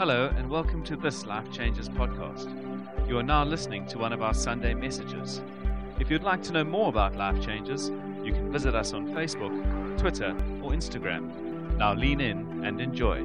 Hello, and welcome to this Life Changes podcast. You are now listening to one of our Sunday messages. If you'd like to know more about Life Changes, you can visit us on Facebook, Twitter, or Instagram. Now lean in and enjoy.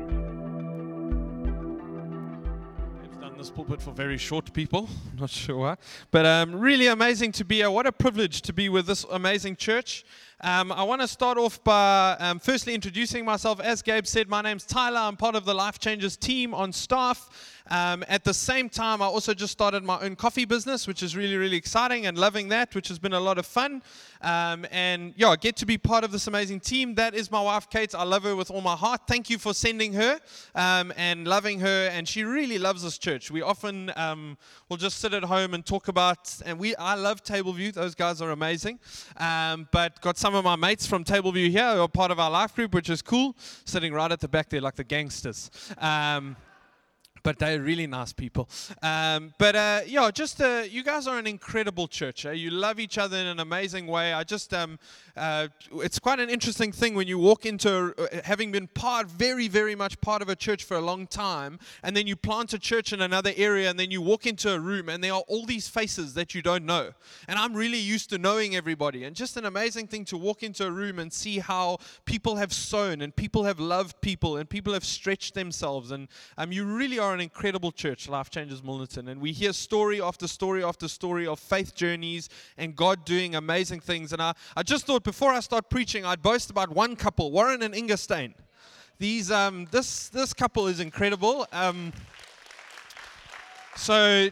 I've done this pulpit for very short people, not sure why. But um, really amazing to be here. What a privilege to be with this amazing church. Um, I want to start off by um, firstly introducing myself. As Gabe said, my name's Tyler. I'm part of the Life Changes team on staff. Um, at the same time, I also just started my own coffee business, which is really, really exciting and loving that, which has been a lot of fun. Um, and yeah, I get to be part of this amazing team. That is my wife, Kate. I love her with all my heart. Thank you for sending her um, and loving her. And she really loves this church. We often um, will just sit at home and talk about, and we I love Table View. Those guys are amazing. But got some of my mates from Tableview here who are part of our life group, which is cool, sitting right at the back there like the gangsters. Um, but they're really nice people. Um, but uh, yeah, just uh, you guys are an incredible church. Eh? You love each other in an amazing way. I just, um, uh, it's quite an interesting thing when you walk into uh, having been part, very, very much part of a church for a long time, and then you plant a church in another area, and then you walk into a room, and there are all these faces that you don't know. And I'm really used to knowing everybody, and just an amazing thing to walk into a room and see how people have sown, and people have loved people, and people have stretched themselves, and um, you really are an incredible church, Life Changes Milnerton. And we hear story after story after story of faith journeys and God doing amazing things. And I, I just thought before I start preaching, I'd boast about one couple, Warren and Inga Stain. These, um, this, this couple is incredible. Um, so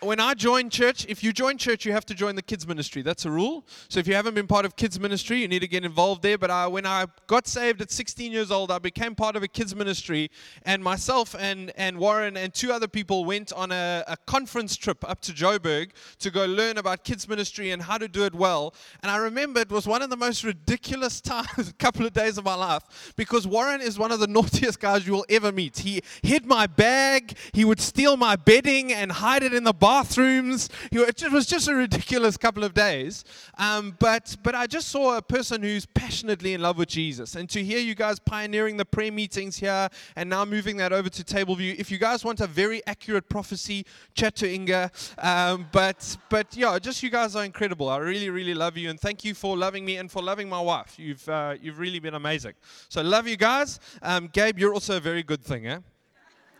when I join church, if you join church, you have to join the kids ministry. That's a rule. So if you haven't been part of kids ministry, you need to get involved there. But I, when I got saved at 16 years old, I became part of a kids ministry, and myself and, and Warren and two other people went on a, a conference trip up to Joburg to go learn about kids ministry and how to do it well. And I remember it was one of the most ridiculous times, couple of days of my life, because Warren is one of the naughtiest guys you will ever meet. He hid my bag, he would steal my bedding and hide it in the bathrooms. It was just a ridiculous couple of days. Um, but, but I just saw a person who's passionately in love with Jesus. And to hear you guys pioneering the prayer meetings here and now moving that over to Tableview, if you guys want a very accurate prophecy, chat to Inga. Um, but, but yeah, just you guys are incredible. I really, really love you. And thank you for loving me and for loving my wife. You've, uh, you've really been amazing. So love you guys. Um, Gabe, you're also a very good thing, eh?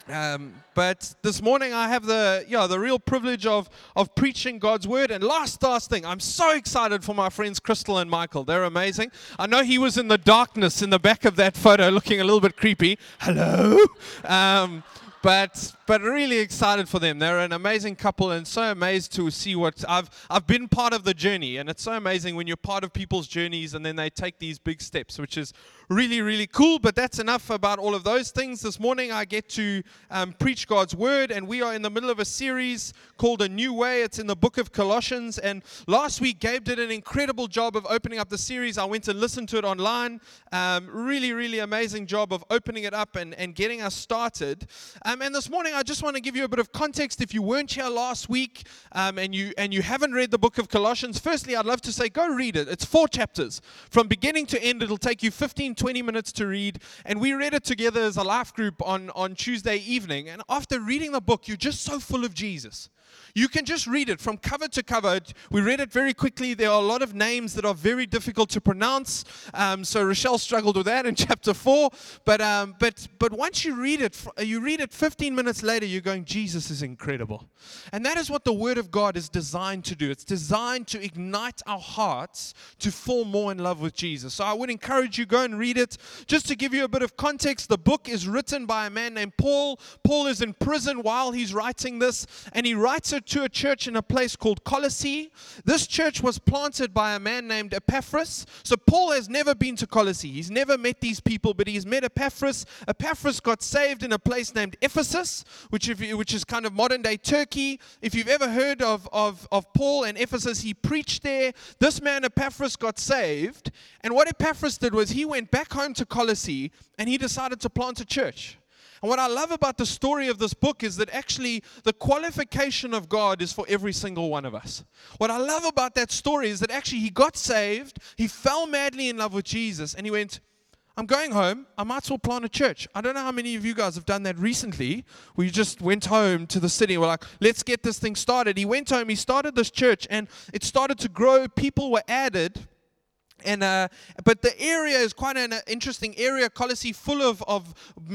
Um, but this morning I have the yeah the real privilege of of preaching God's word. And last last thing, I'm so excited for my friends Crystal and Michael. They're amazing. I know he was in the darkness in the back of that photo, looking a little bit creepy. Hello. Um, but but really excited for them. They're an amazing couple, and so amazed to see what I've I've been part of the journey, and it's so amazing when you're part of people's journeys, and then they take these big steps, which is really really cool. But that's enough about all of those things. This morning I get to um, preach God's word, and we are in the middle of a series called A New Way. It's in the book of Colossians, and last week Gabe did an incredible job of opening up the series. I went and listened to it online. Um, really really amazing job of opening it up and and getting us started. Um, and this morning, I just want to give you a bit of context. If you weren't here last week um, and you and you haven't read the book of Colossians, firstly, I'd love to say go read it. It's four chapters from beginning to end. It'll take you 15, 20 minutes to read. And we read it together as a life group on on Tuesday evening. And after reading the book, you're just so full of Jesus. You can just read it from cover to cover. We read it very quickly. There are a lot of names that are very difficult to pronounce. Um, so Rochelle struggled with that in chapter four. But um, but but once you read it, you read it 15 minutes later, you're going, Jesus is incredible, and that is what the Word of God is designed to do. It's designed to ignite our hearts to fall more in love with Jesus. So I would encourage you go and read it. Just to give you a bit of context, the book is written by a man named Paul. Paul is in prison while he's writing this, and he writes to a church in a place called Colossae. This church was planted by a man named Epaphras. So Paul has never been to Colossae. He's never met these people, but he's met Epaphras. Epaphras got saved in a place named Ephesus, which, which is kind of modern day Turkey. If you've ever heard of, of, of Paul and Ephesus, he preached there. This man Epaphras got saved. And what Epaphras did was he went back home to Colossae and he decided to plant a church. And what I love about the story of this book is that actually the qualification of God is for every single one of us. What I love about that story is that actually he got saved, he fell madly in love with Jesus, and he went, I'm going home. I might as well plant a church. I don't know how many of you guys have done that recently. We just went home to the city. We're like, let's get this thing started. He went home, he started this church, and it started to grow. People were added and uh, but the area is quite an interesting area, Colossae, full of, of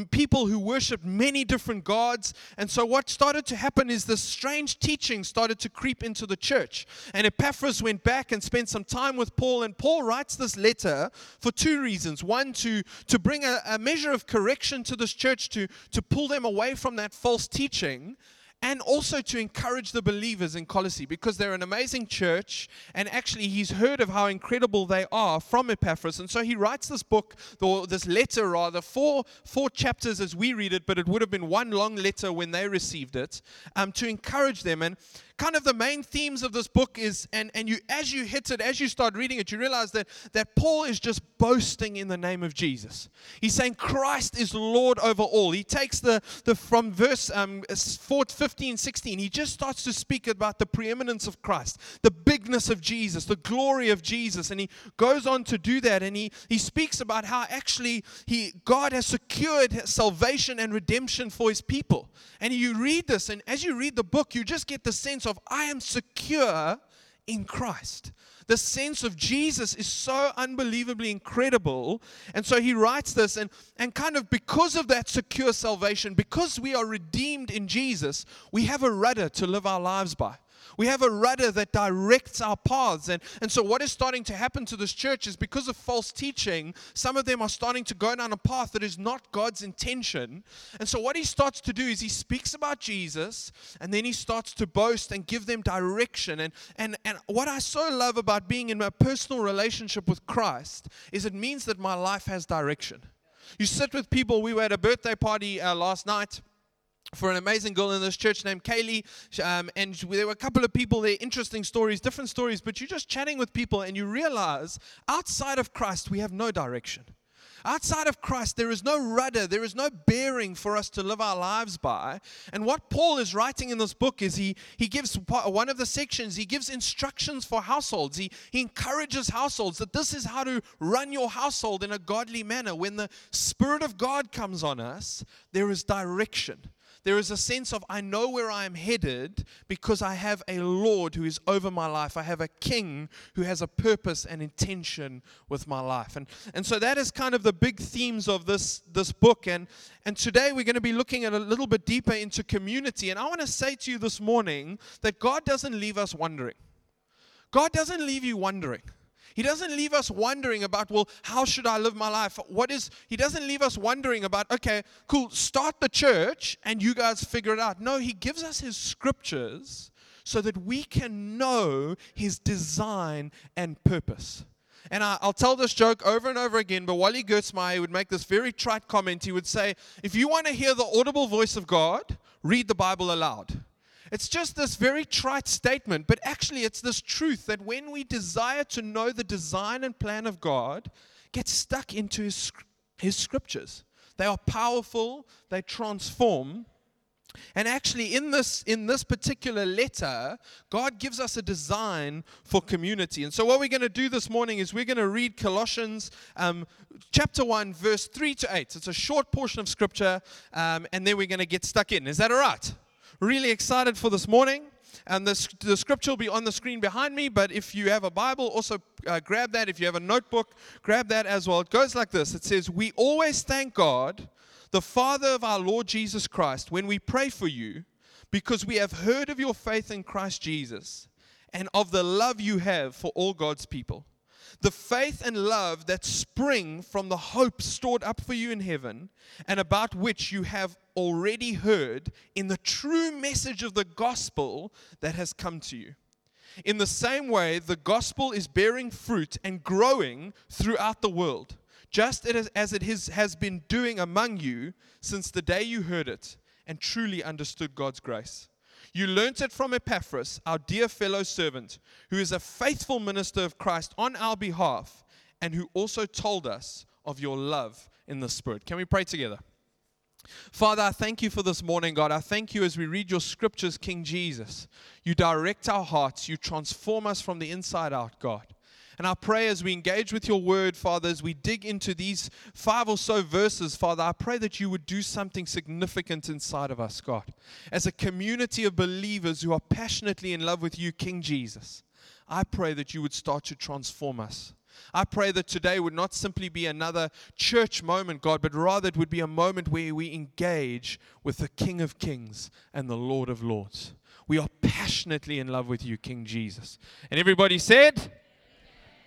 people who worship many different gods. And so what started to happen is this strange teaching started to creep into the church. And Epaphras went back and spent some time with Paul. And Paul writes this letter for two reasons: one, to to bring a, a measure of correction to this church, to to pull them away from that false teaching and also to encourage the believers in Colossae because they're an amazing church. And actually, he's heard of how incredible they are from Epaphras. And so he writes this book, or this letter rather, four, four chapters as we read it, but it would have been one long letter when they received it um, to encourage them. And kind of the main themes of this book is, and, and you as you hit it, as you start reading it, you realize that, that Paul is just boasting in the name of Jesus. He's saying Christ is Lord over all. He takes the, the from verse um, 15, 16, he just starts to speak about the preeminence of Christ, the bigness of Jesus, the glory of Jesus. And he goes on to do that. And he, he speaks about how actually he God has secured salvation and redemption for his people. And you read this, and as you read the book, you just get the sense of of I am secure in Christ. The sense of Jesus is so unbelievably incredible. And so he writes this, and, and kind of because of that secure salvation, because we are redeemed in Jesus, we have a rudder to live our lives by. We have a rudder that directs our paths. And, and so, what is starting to happen to this church is because of false teaching, some of them are starting to go down a path that is not God's intention. And so, what he starts to do is he speaks about Jesus and then he starts to boast and give them direction. And, and, and what I so love about being in a personal relationship with Christ is it means that my life has direction. You sit with people, we were at a birthday party uh, last night for an amazing girl in this church named Kaylee. Um, and there were a couple of people there, interesting stories, different stories, but you're just chatting with people and you realize outside of Christ, we have no direction. Outside of Christ, there is no rudder, there is no bearing for us to live our lives by. And what Paul is writing in this book is he, he gives one of the sections, he gives instructions for households. He, he encourages households that this is how to run your household in a godly manner. When the Spirit of God comes on us, there is direction. There is a sense of, I know where I am headed because I have a Lord who is over my life. I have a King who has a purpose and intention with my life. And, and so that is kind of the big themes of this, this book. And, and today we're going to be looking at a little bit deeper into community. And I want to say to you this morning that God doesn't leave us wondering. God doesn't leave you wondering. He doesn't leave us wondering about, well, how should I live my life? What is, he doesn't leave us wondering about, okay, cool, start the church and you guys figure it out. No, he gives us his scriptures so that we can know his design and purpose. And I, will tell this joke over and over again, but Wally Gertzmeyer would make this very trite comment. He would say, if you want to hear the audible voice of God, read the Bible aloud. It's just this very trite statement, but actually, it's this truth that when we desire to know the design and plan of God, get stuck into His, his scriptures. They are powerful, they transform. And actually, in this, in this particular letter, God gives us a design for community. And so, what we're going to do this morning is we're going to read Colossians um, chapter 1, verse 3 to 8. It's a short portion of scripture, um, and then we're going to get stuck in. Is that all right? Really excited for this morning. And the, the scripture will be on the screen behind me, but if you have a Bible, also uh, grab that. If you have a notebook, grab that as well. It goes like this It says, We always thank God, the Father of our Lord Jesus Christ, when we pray for you, because we have heard of your faith in Christ Jesus and of the love you have for all God's people the faith and love that spring from the hope stored up for you in heaven, and about which you have already heard in the true message of the gospel that has come to you. In the same way, the gospel is bearing fruit and growing throughout the world, just as it has been doing among you since the day you heard it and truly understood God's grace. You learnt it from Epaphras, our dear fellow servant, who is a faithful minister of Christ on our behalf, and who also told us of your love in the Spirit. Can we pray together? Father, I thank you for this morning, God. I thank you as we read your scriptures, King Jesus. You direct our hearts, you transform us from the inside out, God. And I pray as we engage with your word, Father, as we dig into these five or so verses, Father, I pray that you would do something significant inside of us, God. As a community of believers who are passionately in love with you, King Jesus, I pray that you would start to transform us. I pray that today would not simply be another church moment, God, but rather it would be a moment where we engage with the King of Kings and the Lord of Lords. We are passionately in love with you, King Jesus. And everybody said,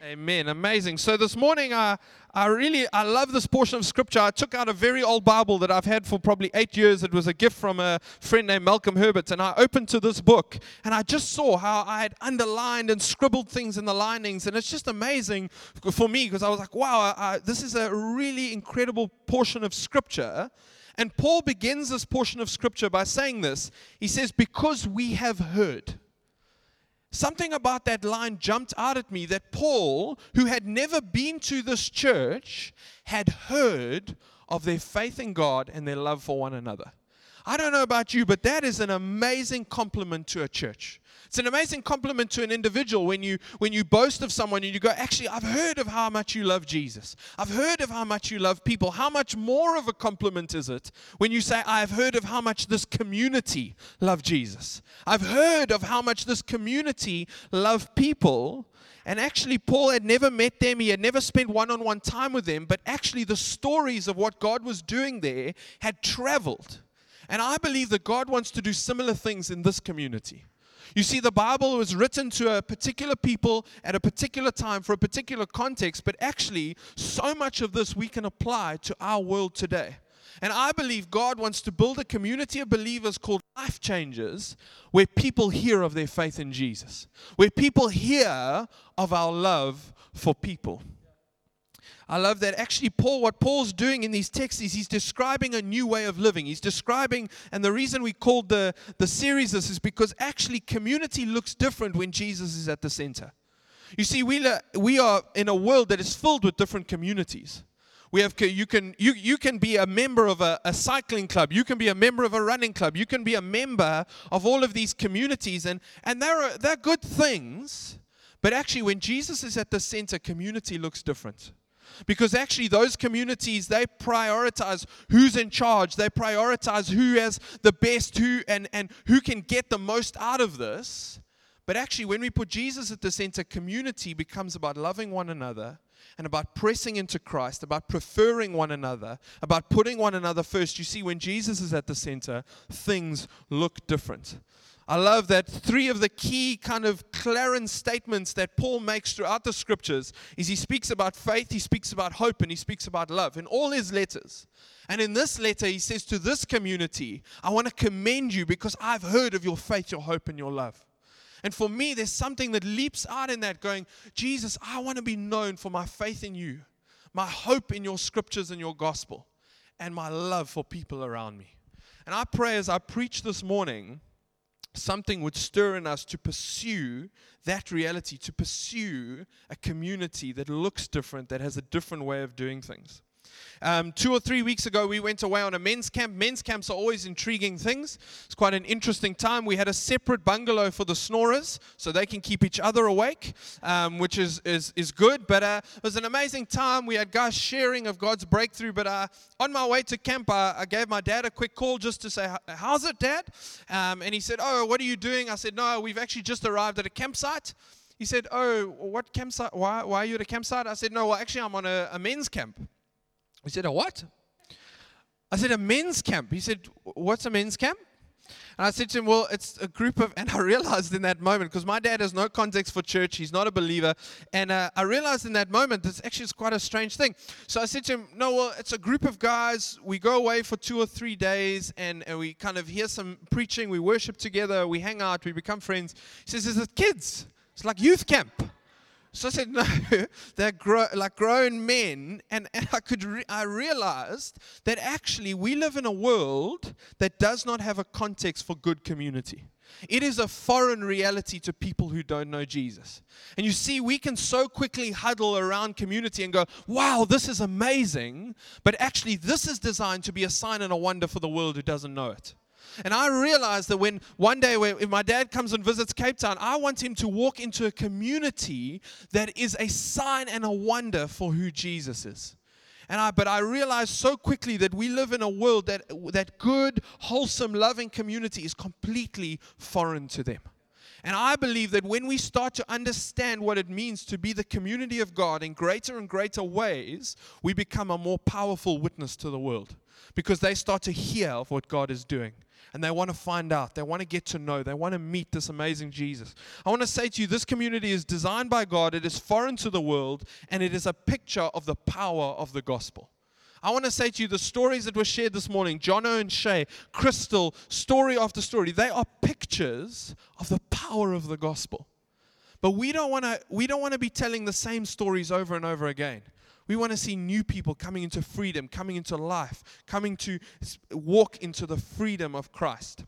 Amen. Amazing. So this morning, I, I really, I love this portion of scripture. I took out a very old Bible that I've had for probably eight years. It was a gift from a friend named Malcolm Herbert. And I opened to this book and I just saw how I had underlined and scribbled things in the linings. And it's just amazing for me because I was like, wow, I, this is a really incredible portion of scripture. And Paul begins this portion of scripture by saying this. He says, Because we have heard. Something about that line jumped out at me that Paul, who had never been to this church, had heard of their faith in God and their love for one another. I don't know about you, but that is an amazing compliment to a church. It's an amazing compliment to an individual when you when you boast of someone and you go, actually, I've heard of how much you love Jesus. I've heard of how much you love people. How much more of a compliment is it when you say, I've heard of how much this community love Jesus? I've heard of how much this community love people. And actually, Paul had never met them, he had never spent one on one time with them, but actually, the stories of what God was doing there had traveled. And I believe that God wants to do similar things in this community. You see, the Bible was written to a particular people at a particular time for a particular context, but actually, so much of this we can apply to our world today. And I believe God wants to build a community of believers called life changers where people hear of their faith in Jesus, where people hear of our love for people. I love that actually Paul what Paul's doing in these texts is he's describing a new way of living. He's describing and the reason we called the the series this is because actually community looks different when Jesus is at the center. You see we we are in a world that is filled with different communities. We have you can you you can be a member of a, a cycling club, you can be a member of a running club, you can be a member of all of these communities and and they're they're good things. But actually when Jesus is at the center, community looks different. Because actually, those communities, they prioritize who's in charge. They prioritize who has the best, who and, and who can get the most out of this. But actually, when we put Jesus at the center, community becomes about loving one another and about pressing into Christ, about preferring one another, about putting one another first. You see, when Jesus is at the center, things look different. I love that three of the key kind of clarence statements that Paul makes throughout the scriptures is he speaks about faith, he speaks about hope, and he speaks about love in all his letters. And in this letter, he says to this community, I want to commend you because I've heard of your faith, your hope, and your love. And for me, there's something that leaps out in that going, Jesus, I want to be known for my faith in you, my hope in your scriptures and your gospel, and my love for people around me. And I pray as I preach this morning something would stir in us to pursue that reality, to pursue a community that looks different, that has a different way of doing things. Um, two or three weeks ago, we went away on a men's camp. Men's camps are always intriguing things. It's quite an interesting time. We had a separate bungalow for the snorers so they can keep each other awake, um, which is, is, is good. But uh, it was an amazing time. We had guys sharing of God's breakthrough. But uh, on my way to camp, uh, I gave my dad a quick call just to say, How's it, Dad? Um, and he said, Oh, what are you doing? I said, No, we've actually just arrived at a campsite. He said, Oh, what campsite? Why, why are you at a campsite? I said, No, well, actually, I'm on a, a men's camp. He said, A what? I said, A men's camp. He said, What's a men's camp? And I said to him, Well, it's a group of, and I realized in that moment, because my dad has no context for church, he's not a believer. And uh, I realized in that moment, this actually is quite a strange thing. So I said to him, No, well, it's a group of guys. We go away for two or three days and, and we kind of hear some preaching, we worship together, we hang out, we become friends. He says, Is it kids? It's like youth camp. So I said, no, they're like grown men. And, and I, could re- I realized that actually we live in a world that does not have a context for good community. It is a foreign reality to people who don't know Jesus. And you see, we can so quickly huddle around community and go, wow, this is amazing. But actually, this is designed to be a sign and a wonder for the world who doesn't know it. And I realized that when one day, when, if my dad comes and visits Cape Town, I want him to walk into a community that is a sign and a wonder for who Jesus is. And I, but I realized so quickly that we live in a world that, that good, wholesome, loving community is completely foreign to them. And I believe that when we start to understand what it means to be the community of God in greater and greater ways, we become a more powerful witness to the world because they start to hear of what God is doing and they want to find out. They want to get to know. They want to meet this amazing Jesus. I want to say to you this community is designed by God, it is foreign to the world, and it is a picture of the power of the gospel. I want to say to you the stories that were shared this morning, Jono and Shay, Crystal, story after story, they are pictures of the power of the gospel. But we don't want to we don't want to be telling the same stories over and over again. We want to see new people coming into freedom, coming into life, coming to walk into the freedom of Christ.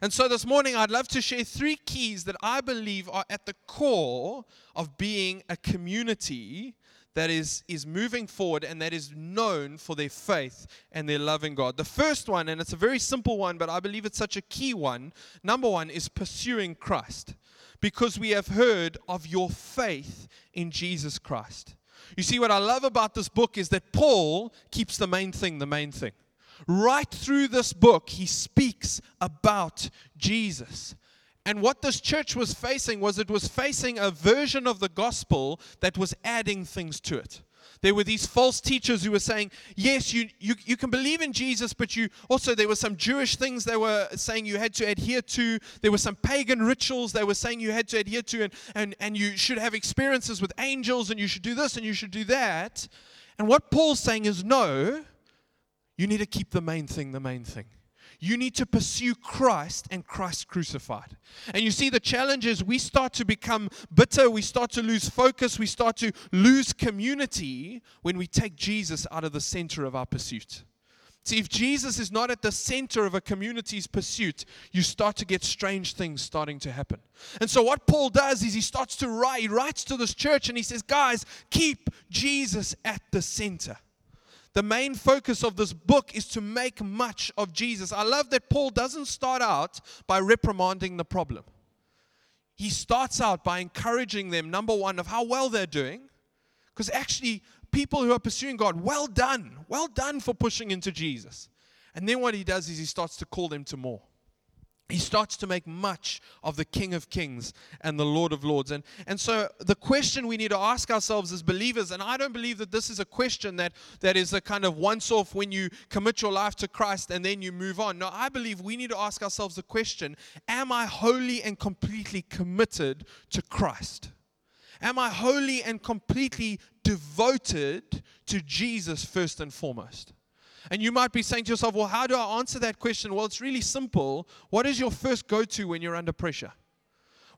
And so this morning, I'd love to share three keys that I believe are at the core of being a community that is, is moving forward and that is known for their faith and their love in God. The first one, and it's a very simple one, but I believe it's such a key one. Number one is pursuing Christ because we have heard of your faith in Jesus Christ. You see, what I love about this book is that Paul keeps the main thing the main thing. Right through this book, he speaks about Jesus. And what this church was facing was it was facing a version of the gospel that was adding things to it. There were these false teachers who were saying, yes, you, you, you can believe in Jesus, but you also, there were some Jewish things they were saying you had to adhere to. There were some pagan rituals they were saying you had to adhere to, and, and, and you should have experiences with angels, and you should do this, and you should do that. And what Paul's saying is, no, you need to keep the main thing the main thing. You need to pursue Christ and Christ crucified. And you see, the challenge is we start to become bitter, we start to lose focus, we start to lose community when we take Jesus out of the center of our pursuit. See, if Jesus is not at the center of a community's pursuit, you start to get strange things starting to happen. And so, what Paul does is he starts to write, he writes to this church and he says, Guys, keep Jesus at the center. The main focus of this book is to make much of Jesus. I love that Paul doesn't start out by reprimanding the problem. He starts out by encouraging them, number one, of how well they're doing. Because actually, people who are pursuing God, well done. Well done for pushing into Jesus. And then what he does is he starts to call them to more he starts to make much of the King of Kings and the Lord of Lords. And, and so the question we need to ask ourselves as believers, and I don't believe that this is a question that, that is a kind of once off when you commit your life to Christ and then you move on. No, I believe we need to ask ourselves the question Am I wholly and completely committed to Christ? Am I wholly and completely devoted to Jesus first and foremost? And you might be saying to yourself, well, how do I answer that question? Well, it's really simple. What is your first go to when you're under pressure?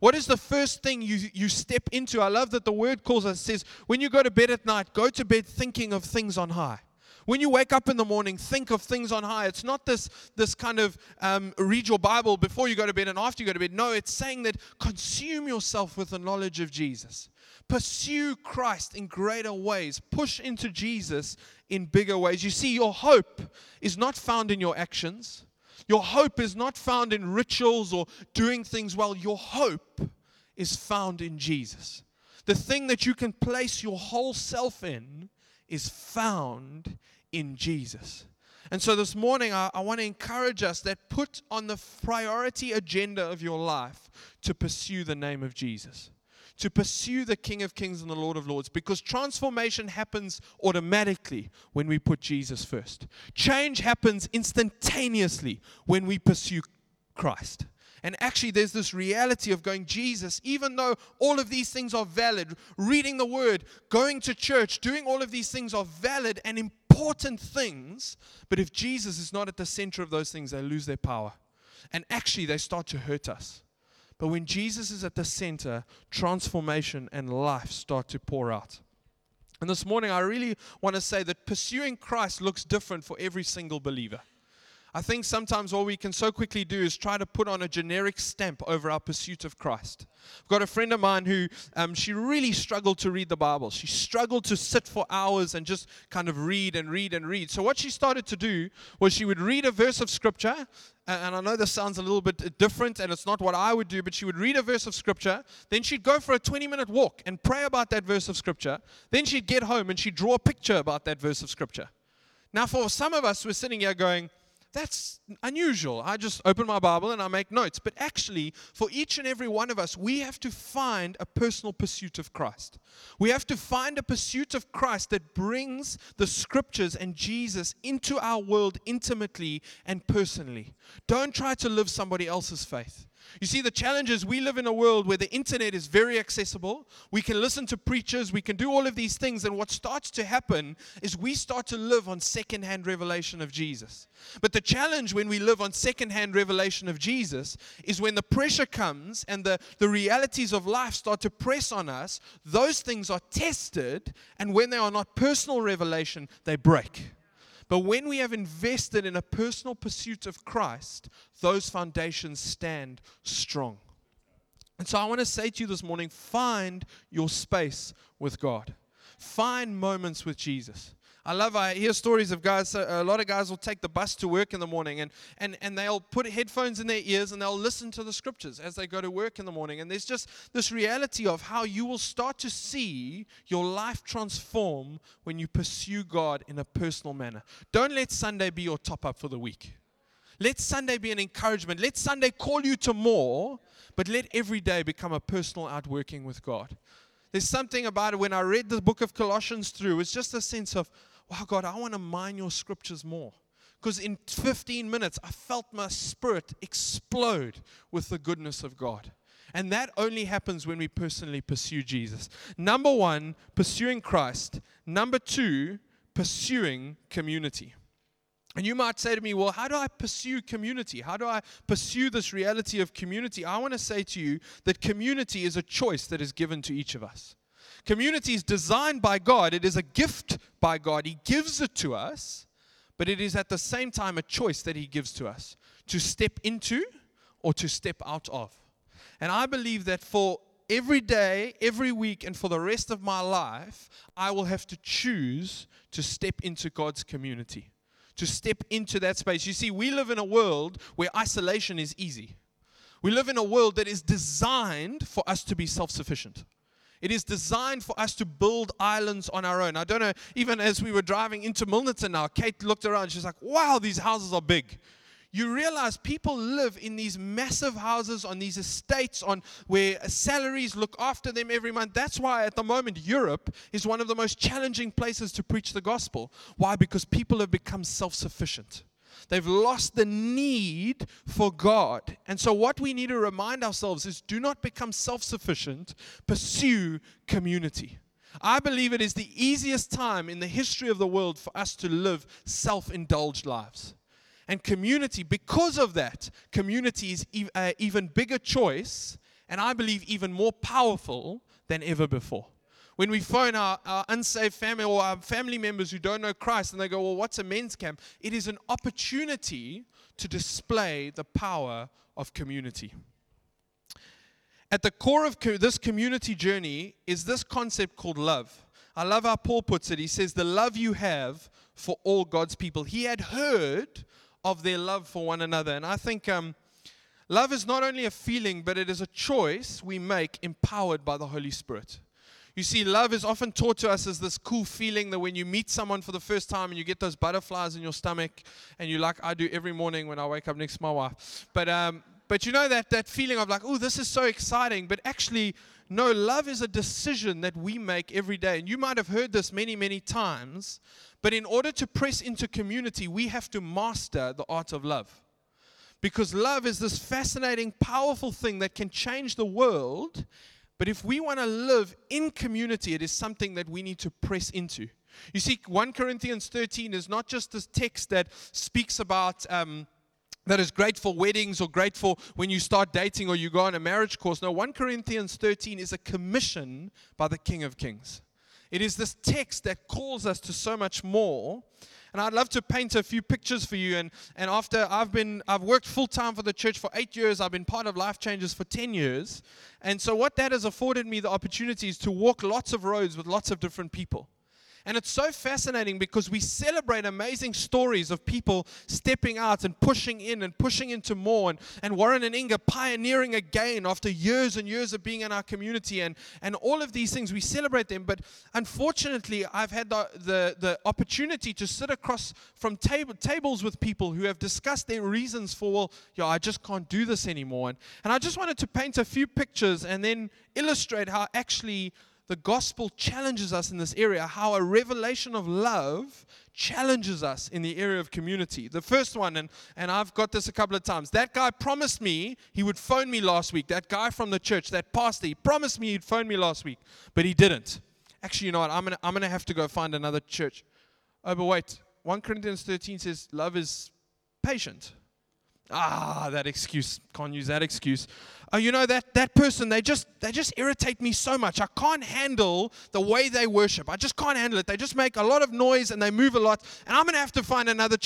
What is the first thing you, you step into? I love that the word calls us, says, when you go to bed at night, go to bed thinking of things on high. When you wake up in the morning, think of things on high. It's not this, this kind of um, read your Bible before you go to bed and after you go to bed. No, it's saying that consume yourself with the knowledge of Jesus. Pursue Christ in greater ways. Push into Jesus in bigger ways. You see, your hope is not found in your actions. Your hope is not found in rituals or doing things well. Your hope is found in Jesus. The thing that you can place your whole self in is found in Jesus. And so this morning, I, I want to encourage us that put on the priority agenda of your life to pursue the name of Jesus, to pursue the King of Kings and the Lord of Lords, because transformation happens automatically when we put Jesus first. Change happens instantaneously when we pursue Christ. And actually, there's this reality of going, Jesus, even though all of these things are valid, reading the word, going to church, doing all of these things are valid and important things, but if Jesus is not at the center of those things, they lose their power. And actually, they start to hurt us. But when Jesus is at the center, transformation and life start to pour out. And this morning, I really want to say that pursuing Christ looks different for every single believer. I think sometimes all we can so quickly do is try to put on a generic stamp over our pursuit of Christ. I've got a friend of mine who um, she really struggled to read the Bible. She struggled to sit for hours and just kind of read and read and read. So, what she started to do was she would read a verse of scripture. And I know this sounds a little bit different and it's not what I would do, but she would read a verse of scripture. Then she'd go for a 20 minute walk and pray about that verse of scripture. Then she'd get home and she'd draw a picture about that verse of scripture. Now, for some of us, we're sitting here going, that's unusual. I just open my Bible and I make notes. But actually, for each and every one of us, we have to find a personal pursuit of Christ. We have to find a pursuit of Christ that brings the scriptures and Jesus into our world intimately and personally. Don't try to live somebody else's faith. You see, the challenge is we live in a world where the internet is very accessible. We can listen to preachers, we can do all of these things, and what starts to happen is we start to live on secondhand revelation of Jesus. But the challenge when we live on secondhand revelation of Jesus is when the pressure comes and the, the realities of life start to press on us, those things are tested, and when they are not personal revelation, they break. But when we have invested in a personal pursuit of Christ, those foundations stand strong. And so I want to say to you this morning find your space with God, find moments with Jesus. I love, I hear stories of guys, a lot of guys will take the bus to work in the morning and, and, and they'll put headphones in their ears and they'll listen to the scriptures as they go to work in the morning. And there's just this reality of how you will start to see your life transform when you pursue God in a personal manner. Don't let Sunday be your top up for the week. Let Sunday be an encouragement. Let Sunday call you to more, but let every day become a personal outworking with God. There's something about it when I read the book of Colossians through, it's just a sense of, wow, God, I want to mine your scriptures more. Because in 15 minutes, I felt my spirit explode with the goodness of God. And that only happens when we personally pursue Jesus. Number one, pursuing Christ. Number two, pursuing community. And you might say to me, well, how do I pursue community? How do I pursue this reality of community? I want to say to you that community is a choice that is given to each of us. Community is designed by God, it is a gift by God. He gives it to us, but it is at the same time a choice that He gives to us to step into or to step out of. And I believe that for every day, every week, and for the rest of my life, I will have to choose to step into God's community, to step into that space. You see, we live in a world where isolation is easy. We live in a world that is designed for us to be self sufficient. It is designed for us to build islands on our own. I don't know, even as we were driving into Milnerton now, Kate looked around. She's like, wow, these houses are big. You realize people live in these massive houses on these estates on where salaries look after them every month. That's why at the moment Europe is one of the most challenging places to preach the gospel. Why? Because people have become self-sufficient. They've lost the need for God. And so, what we need to remind ourselves is do not become self sufficient, pursue community. I believe it is the easiest time in the history of the world for us to live self indulged lives. And community, because of that, community is an uh, even bigger choice, and I believe even more powerful than ever before when we phone our, our unsaved family or our family members who don't know Christ and they go, Well, what's a men's camp? It is an opportunity to display the power of community. At the core of co- this community journey is this concept called love. I love how Paul puts it. He says, The love you have for all God's people. He had heard of their love for one another. And I think um, love is not only a feeling, but it is a choice we make empowered by the Holy Spirit. You see, love is often taught to us as this cool feeling that when you meet someone for the first time and you get those butterflies in your stomach, and you like I do every morning when I wake up next to my wife. But um, but you know that that feeling of like, oh, this is so exciting. But actually, no, love is a decision that we make every day. And you might have heard this many, many times. But in order to press into community, we have to master the art of love. Because love is this fascinating, powerful thing that can change the world but if we want to live in community, it is something that we need to press into. You see, 1 Corinthians 13 is not just this text that speaks about. Um, that is great for weddings or great for when you start dating or you go on a marriage course. No, 1 Corinthians 13 is a commission by the King of Kings. It is this text that calls us to so much more. And I'd love to paint a few pictures for you. And, and after I've been, I've worked full time for the church for eight years, I've been part of Life Changes for 10 years. And so, what that has afforded me the opportunity is to walk lots of roads with lots of different people. And it's so fascinating because we celebrate amazing stories of people stepping out and pushing in and pushing into more. And, and Warren and Inga pioneering again after years and years of being in our community. And, and all of these things, we celebrate them. But unfortunately, I've had the, the, the opportunity to sit across from table, tables with people who have discussed their reasons for, well, yeah, I just can't do this anymore. And, and I just wanted to paint a few pictures and then illustrate how actually the gospel challenges us in this area, how a revelation of love challenges us in the area of community. The first one, and, and I've got this a couple of times, that guy promised me he would phone me last week. That guy from the church, that pastor, he promised me he'd phone me last week, but he didn't. Actually, you know what? I'm going to I'm going to have to go find another church. Oh, but wait. 1 Corinthians 13 says love is patient. Ah, that excuse. Can't use that excuse. Oh, you know that that person, they just they just irritate me so much. I can't handle the way they worship. I just can't handle it. They just make a lot of noise and they move a lot. And I'm gonna have to find another.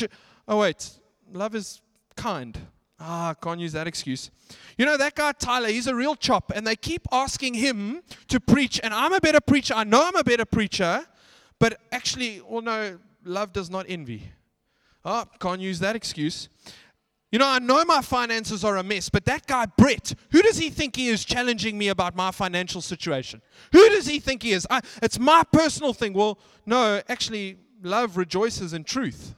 Oh wait, love is kind. Ah, can't use that excuse. You know, that guy Tyler, he's a real chop, and they keep asking him to preach, and I'm a better preacher. I know I'm a better preacher, but actually, well, no, love does not envy. Oh, can't use that excuse. You know, I know my finances are a mess, but that guy, Brett, who does he think he is challenging me about my financial situation? Who does he think he is? I, it's my personal thing. Well, no, actually, love rejoices in truth.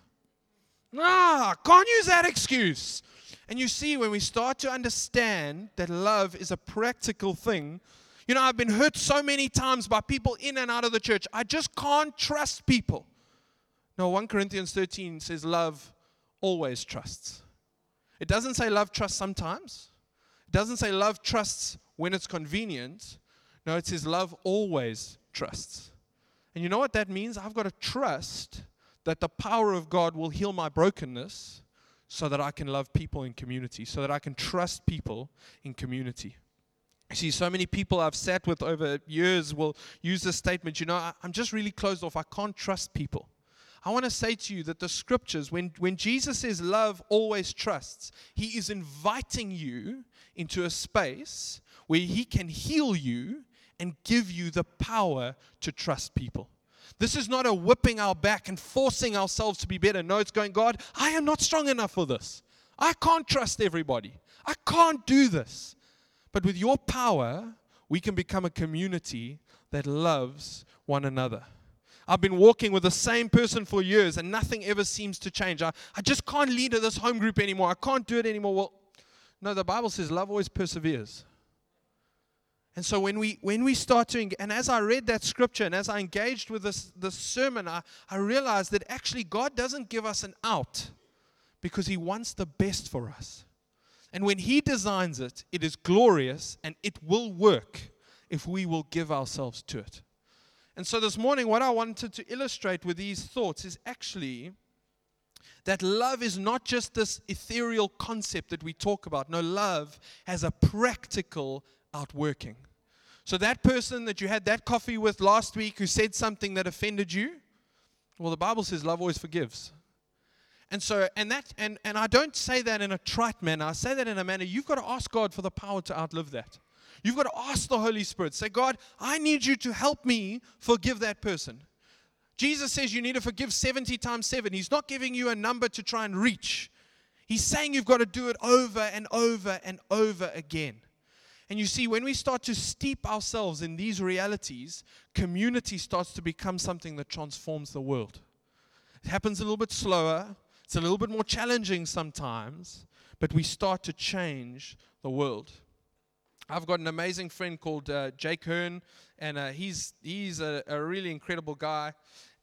Ah, can't use that excuse. And you see, when we start to understand that love is a practical thing, you know, I've been hurt so many times by people in and out of the church. I just can't trust people. No, 1 Corinthians 13 says love always trusts. It doesn't say love trusts sometimes. It doesn't say love trusts when it's convenient. No, it says love always trusts. And you know what that means? I've got to trust that the power of God will heal my brokenness so that I can love people in community, so that I can trust people in community. You see, so many people I've sat with over years will use this statement, you know, I, am just really closed off. I can't trust people. I want to say to you that the scriptures, when, when Jesus says love always trusts, he is inviting you into a space where he can heal you and give you the power to trust people. This is not a whipping our back and forcing ourselves to be better. No, it's going, God, I am not strong enough for this. I can't trust everybody. I can't do this. But with your power, we can become a community that loves one another. I've been walking with the same person for years and nothing ever seems to change. I, I just can't lead this home group anymore. I can't do it anymore. Well, no, the Bible says love always perseveres. And so when we when we start to and as I read that scripture and as I engaged with this this sermon, I, I realized that actually God doesn't give us an out because He wants the best for us. And when He designs it, it is glorious and it will work if we will give ourselves to it. And so this morning, what I wanted to illustrate with these thoughts is actually that love is not just this ethereal concept that we talk about. No, love has a practical outworking. So, that person that you had that coffee with last week who said something that offended you, well, the Bible says love always forgives. And so, and that, and, and I don't say that in a trite manner. I say that in a manner you've got to ask God for the power to outlive that. You've got to ask the Holy Spirit. Say, God, I need you to help me forgive that person. Jesus says you need to forgive 70 times 7. He's not giving you a number to try and reach. He's saying you've got to do it over and over and over again. And you see, when we start to steep ourselves in these realities, community starts to become something that transforms the world. It happens a little bit slower, it's a little bit more challenging sometimes, but we start to change the world. I've got an amazing friend called uh, Jake Hearn, and uh, he's he's a, a, really incredible guy.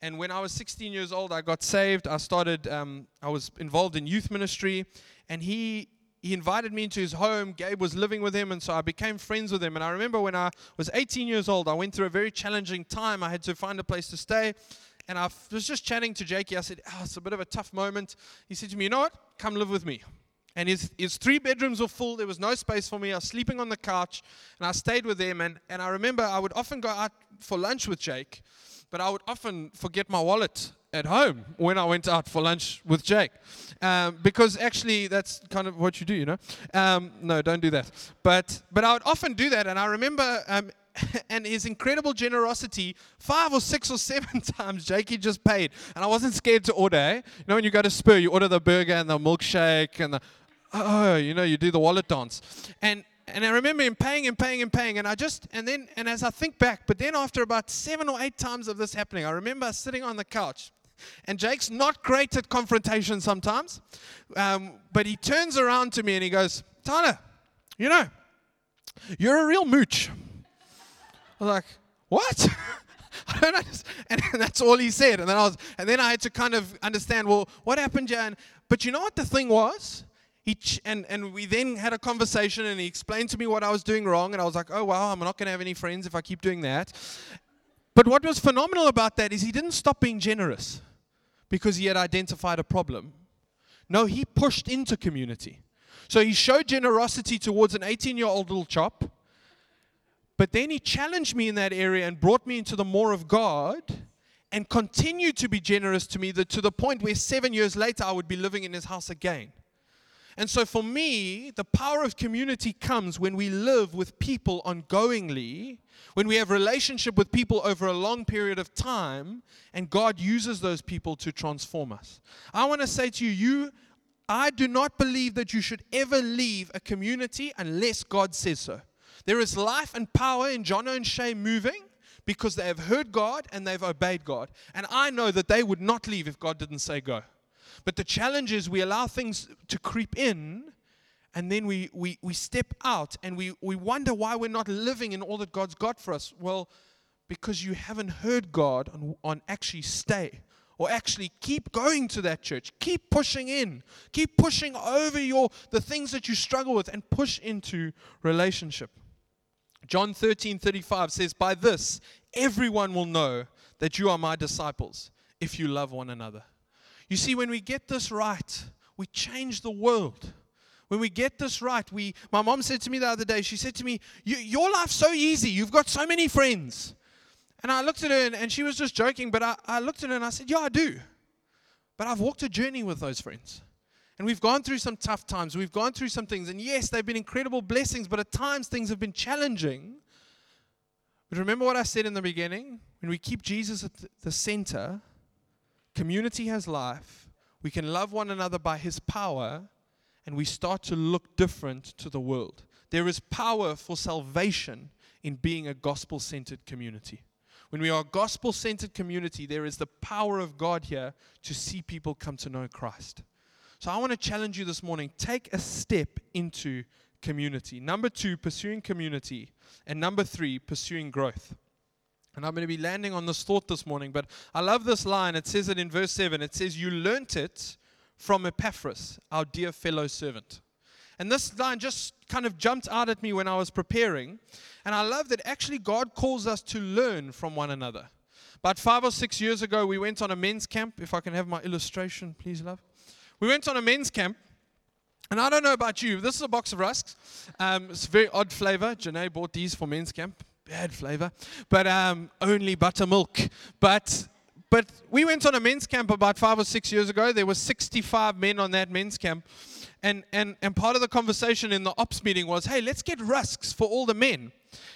And when I was 16 years old, I got saved. I started. Um, I was involved in youth ministry, and he he invited me into his home. Gabe was living with him, and so I became friends with him. And I remember when I was 18 years old, I went through a very challenging time. I had to find a place to stay. And I was just chatting to Jakey. I said, oh, It's a bit of a tough moment. He said to me, You know what? Come live with me. And his, his three bedrooms were full. There was no space for me. I was sleeping on the couch, and I stayed with them. And, and I remember I would often go out for lunch with Jake, but I would often forget my wallet at home when I went out for lunch with Jake. Um, because actually, that's kind of what you do, you know. Um, no, don't do that. But but I would often do that, and I remember. Um, and his incredible generosity, five or six or seven times Jakey just paid. And I wasn't scared to order. Eh? You know, when you go to Spur, you order the burger and the milkshake and the, oh, you know, you do the wallet dance. And and I remember him paying and paying and paying, and I just and then and as I think back, but then after about seven or eight times of this happening, I remember sitting on the couch, and Jake's not great at confrontation sometimes, um, but he turns around to me and he goes, "Tyler, you know, you're a real mooch." I was like, "What?" I don't understand. And that's all he said. And then I was, and then I had to kind of understand, well, what happened, Jan? But you know what the thing was? He ch- and, and we then had a conversation and he explained to me what I was doing wrong and I was like, oh wow, I'm not going to have any friends if I keep doing that. But what was phenomenal about that is he didn't stop being generous because he had identified a problem. No, he pushed into community. So he showed generosity towards an 18 year old little chop, but then he challenged me in that area and brought me into the more of God and continued to be generous to me to the point where seven years later I would be living in his house again. And so for me, the power of community comes when we live with people ongoingly, when we have relationship with people over a long period of time, and God uses those people to transform us. I want to say to you, you I do not believe that you should ever leave a community unless God says so. There is life and power in John and Shay moving because they have heard God and they've obeyed God. And I know that they would not leave if God didn't say go. But the challenge is we allow things to creep in and then we, we, we step out and we, we wonder why we're not living in all that God's got for us. Well, because you haven't heard God on, on actually stay or actually keep going to that church. Keep pushing in. Keep pushing over your the things that you struggle with and push into relationship. John 13, 35 says, By this everyone will know that you are my disciples if you love one another. You see, when we get this right, we change the world. When we get this right, we my mom said to me the other day, she said to me, Your life's so easy, you've got so many friends. And I looked at her and, and she was just joking, but I, I looked at her and I said, Yeah, I do. But I've walked a journey with those friends. And we've gone through some tough times. We've gone through some things. And yes, they've been incredible blessings, but at times things have been challenging. But remember what I said in the beginning? When we keep Jesus at the center, community has life, we can love one another by His power, and we start to look different to the world. There is power for salvation in being a gospel centered community. When we are a gospel centered community, there is the power of God here to see people come to know Christ. So I want to challenge you this morning take a step into community. Number two, pursuing community. And number three, pursuing growth. And I'm going to be landing on this thought this morning, but I love this line. It says it in verse 7. It says, You learnt it from Epaphras, our dear fellow servant. And this line just kind of jumped out at me when I was preparing. And I love that actually God calls us to learn from one another. About five or six years ago, we went on a men's camp. If I can have my illustration, please, love. We went on a men's camp. And I don't know about you, this is a box of rusks. Um, it's a very odd flavor. Janae bought these for men's camp bad flavor, but um, only buttermilk. But but we went on a men's camp about five or six years ago. There were 65 men on that men's camp. And, and, and part of the conversation in the ops meeting was, hey, let's get rusks for all the men.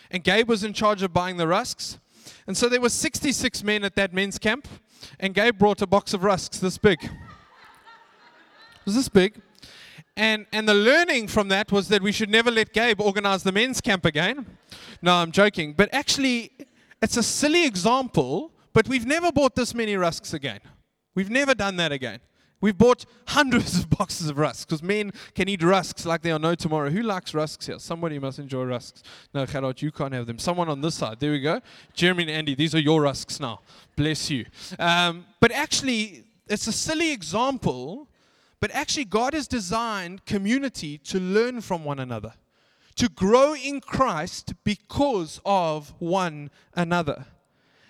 And Gabe was in charge of buying the rusks. And so there were 66 men at that men's camp. And Gabe brought a box of rusks this big. was this big? And, and the learning from that was that we should never let Gabe organize the men's camp again. No, I'm joking. But actually, it's a silly example, but we've never bought this many rusks again. We've never done that again. We've bought hundreds of boxes of rusks because men can eat rusks like they are no tomorrow. Who likes rusks here? Somebody must enjoy rusks. No, Gerard, you can't have them. Someone on this side. There we go. Jeremy and Andy, these are your rusks now. Bless you. Um, but actually, it's a silly example but actually, God has designed community to learn from one another, to grow in Christ because of one another.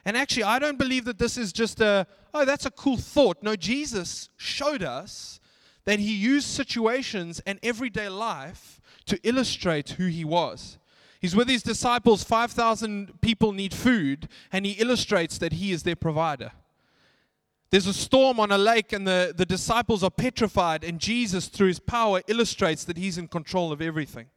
And actually, I don't believe that this is just a, oh, that's a cool thought. No, Jesus showed us that he used situations and everyday life to illustrate who he was. He's with his disciples, 5,000 people need food, and he illustrates that he is their provider. There's a storm on a lake, and the, the disciples are petrified, and Jesus, through his power, illustrates that he's in control of everything.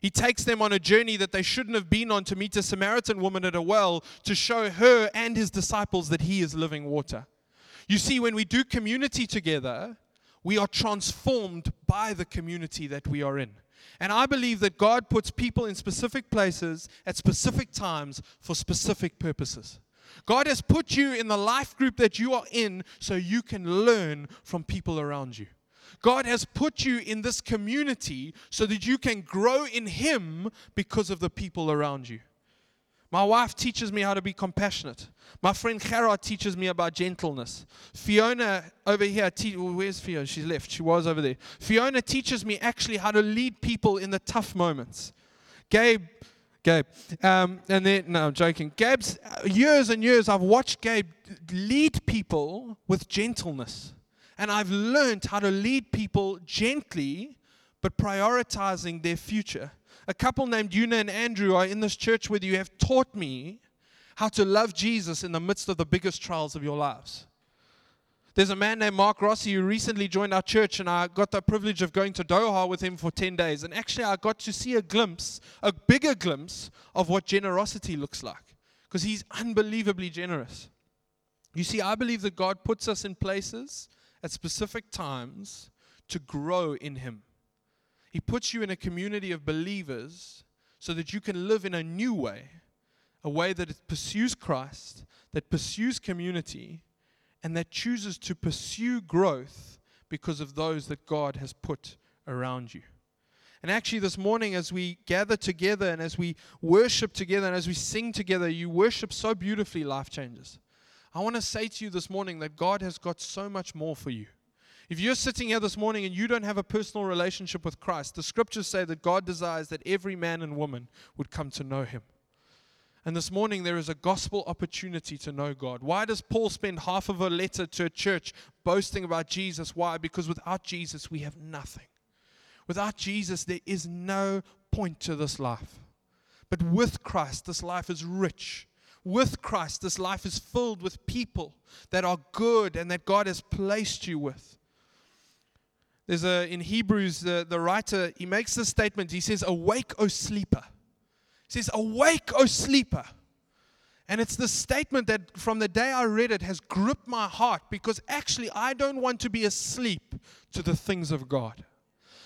He takes them on a journey that they shouldn't have been on to meet a Samaritan woman at a well to show her and his disciples that he is living water. You see, when we do community together, we are transformed by the community that we are in. And I believe that God puts people in specific places at specific times for specific purposes. God has put you in the life group that you are in so you can learn from people around you. God has put you in this community so that you can grow in Him because of the people around you. My wife teaches me how to be compassionate. My friend Gerard teaches me about gentleness. Fiona over here, te- where's Fiona? She's left. She was over there. Fiona teaches me actually how to lead people in the tough moments. Gabe, Gabe, um, and then, no, I'm joking. Gabe's, uh, years and years, I've watched Gabe lead people with gentleness. And I've learned how to lead people gently, but prioritizing their future a couple named Una and Andrew are in this church with you have taught me how to love Jesus in the midst of the biggest trials of your lives. There's a man named Mark Rossi who recently joined our church, and I got the privilege of going to Doha with him for 10 days. And actually, I got to see a glimpse, a bigger glimpse of what generosity looks like, because he's unbelievably generous. You see, I believe that God puts us in places at specific times to grow in Him. He puts you in a community of believers so that you can live in a new way, a way that pursues Christ, that pursues community, and that chooses to pursue growth because of those that God has put around you. And actually, this morning, as we gather together and as we worship together and as we sing together, you worship so beautifully, life changes. I want to say to you this morning that God has got so much more for you. If you're sitting here this morning and you don't have a personal relationship with Christ, the scriptures say that God desires that every man and woman would come to know him. And this morning there is a gospel opportunity to know God. Why does Paul spend half of a letter to a church boasting about Jesus? Why? Because without Jesus we have nothing. Without Jesus there is no point to this life. But with Christ this life is rich. With Christ this life is filled with people that are good and that God has placed you with. There's a, in Hebrews, the, the writer, he makes this statement. He says, Awake, O sleeper. Says, Awake, O sleeper. And it's the statement that from the day I read it has gripped my heart because actually I don't want to be asleep to the things of God.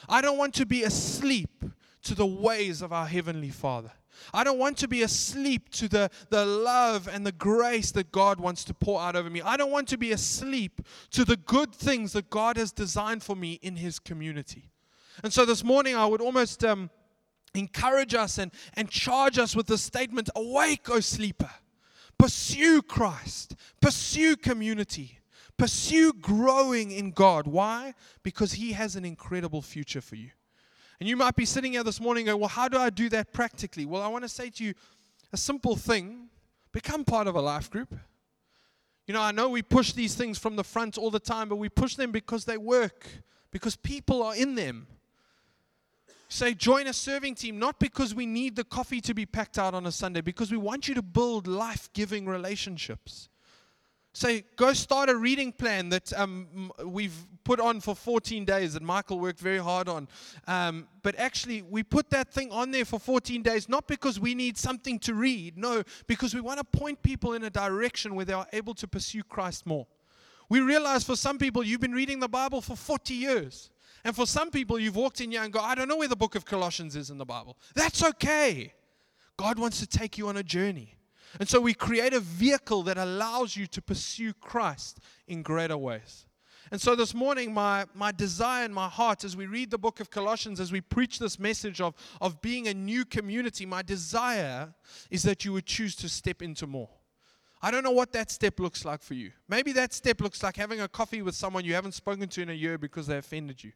I don't want to be asleep to the ways of our Heavenly Father. I don't want to be asleep to the, the love and the grace that God wants to pour out over me. I don't want to be asleep to the good things that God has designed for me in His community. And so this morning, I would almost um, encourage us and, and charge us with the statement Awake, O sleeper. Pursue Christ, pursue community, pursue growing in God. Why? Because He has an incredible future for you. And you might be sitting here this morning going, Well, how do I do that practically? Well, I want to say to you a simple thing become part of a life group. You know, I know we push these things from the front all the time, but we push them because they work, because people are in them. Say, join a serving team, not because we need the coffee to be packed out on a Sunday, because we want you to build life giving relationships. Say, go start a reading plan that um, we've put on for 14 days that Michael worked very hard on. Um, but actually, we put that thing on there for 14 days not because we need something to read, no, because we want to point people in a direction where they are able to pursue Christ more. We realize for some people, you've been reading the Bible for 40 years. And for some people, you've walked in here and go, I don't know where the book of Colossians is in the Bible. That's okay. God wants to take you on a journey. And so we create a vehicle that allows you to pursue Christ in greater ways. And so this morning, my, my desire in my heart as we read the book of Colossians, as we preach this message of, of being a new community, my desire is that you would choose to step into more. I don't know what that step looks like for you. Maybe that step looks like having a coffee with someone you haven't spoken to in a year because they offended you.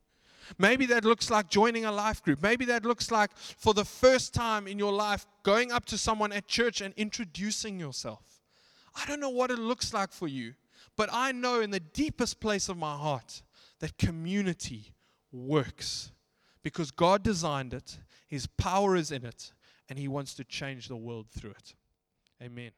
Maybe that looks like joining a life group. Maybe that looks like, for the first time in your life, going up to someone at church and introducing yourself. I don't know what it looks like for you, but I know in the deepest place of my heart that community works because God designed it, His power is in it, and He wants to change the world through it. Amen.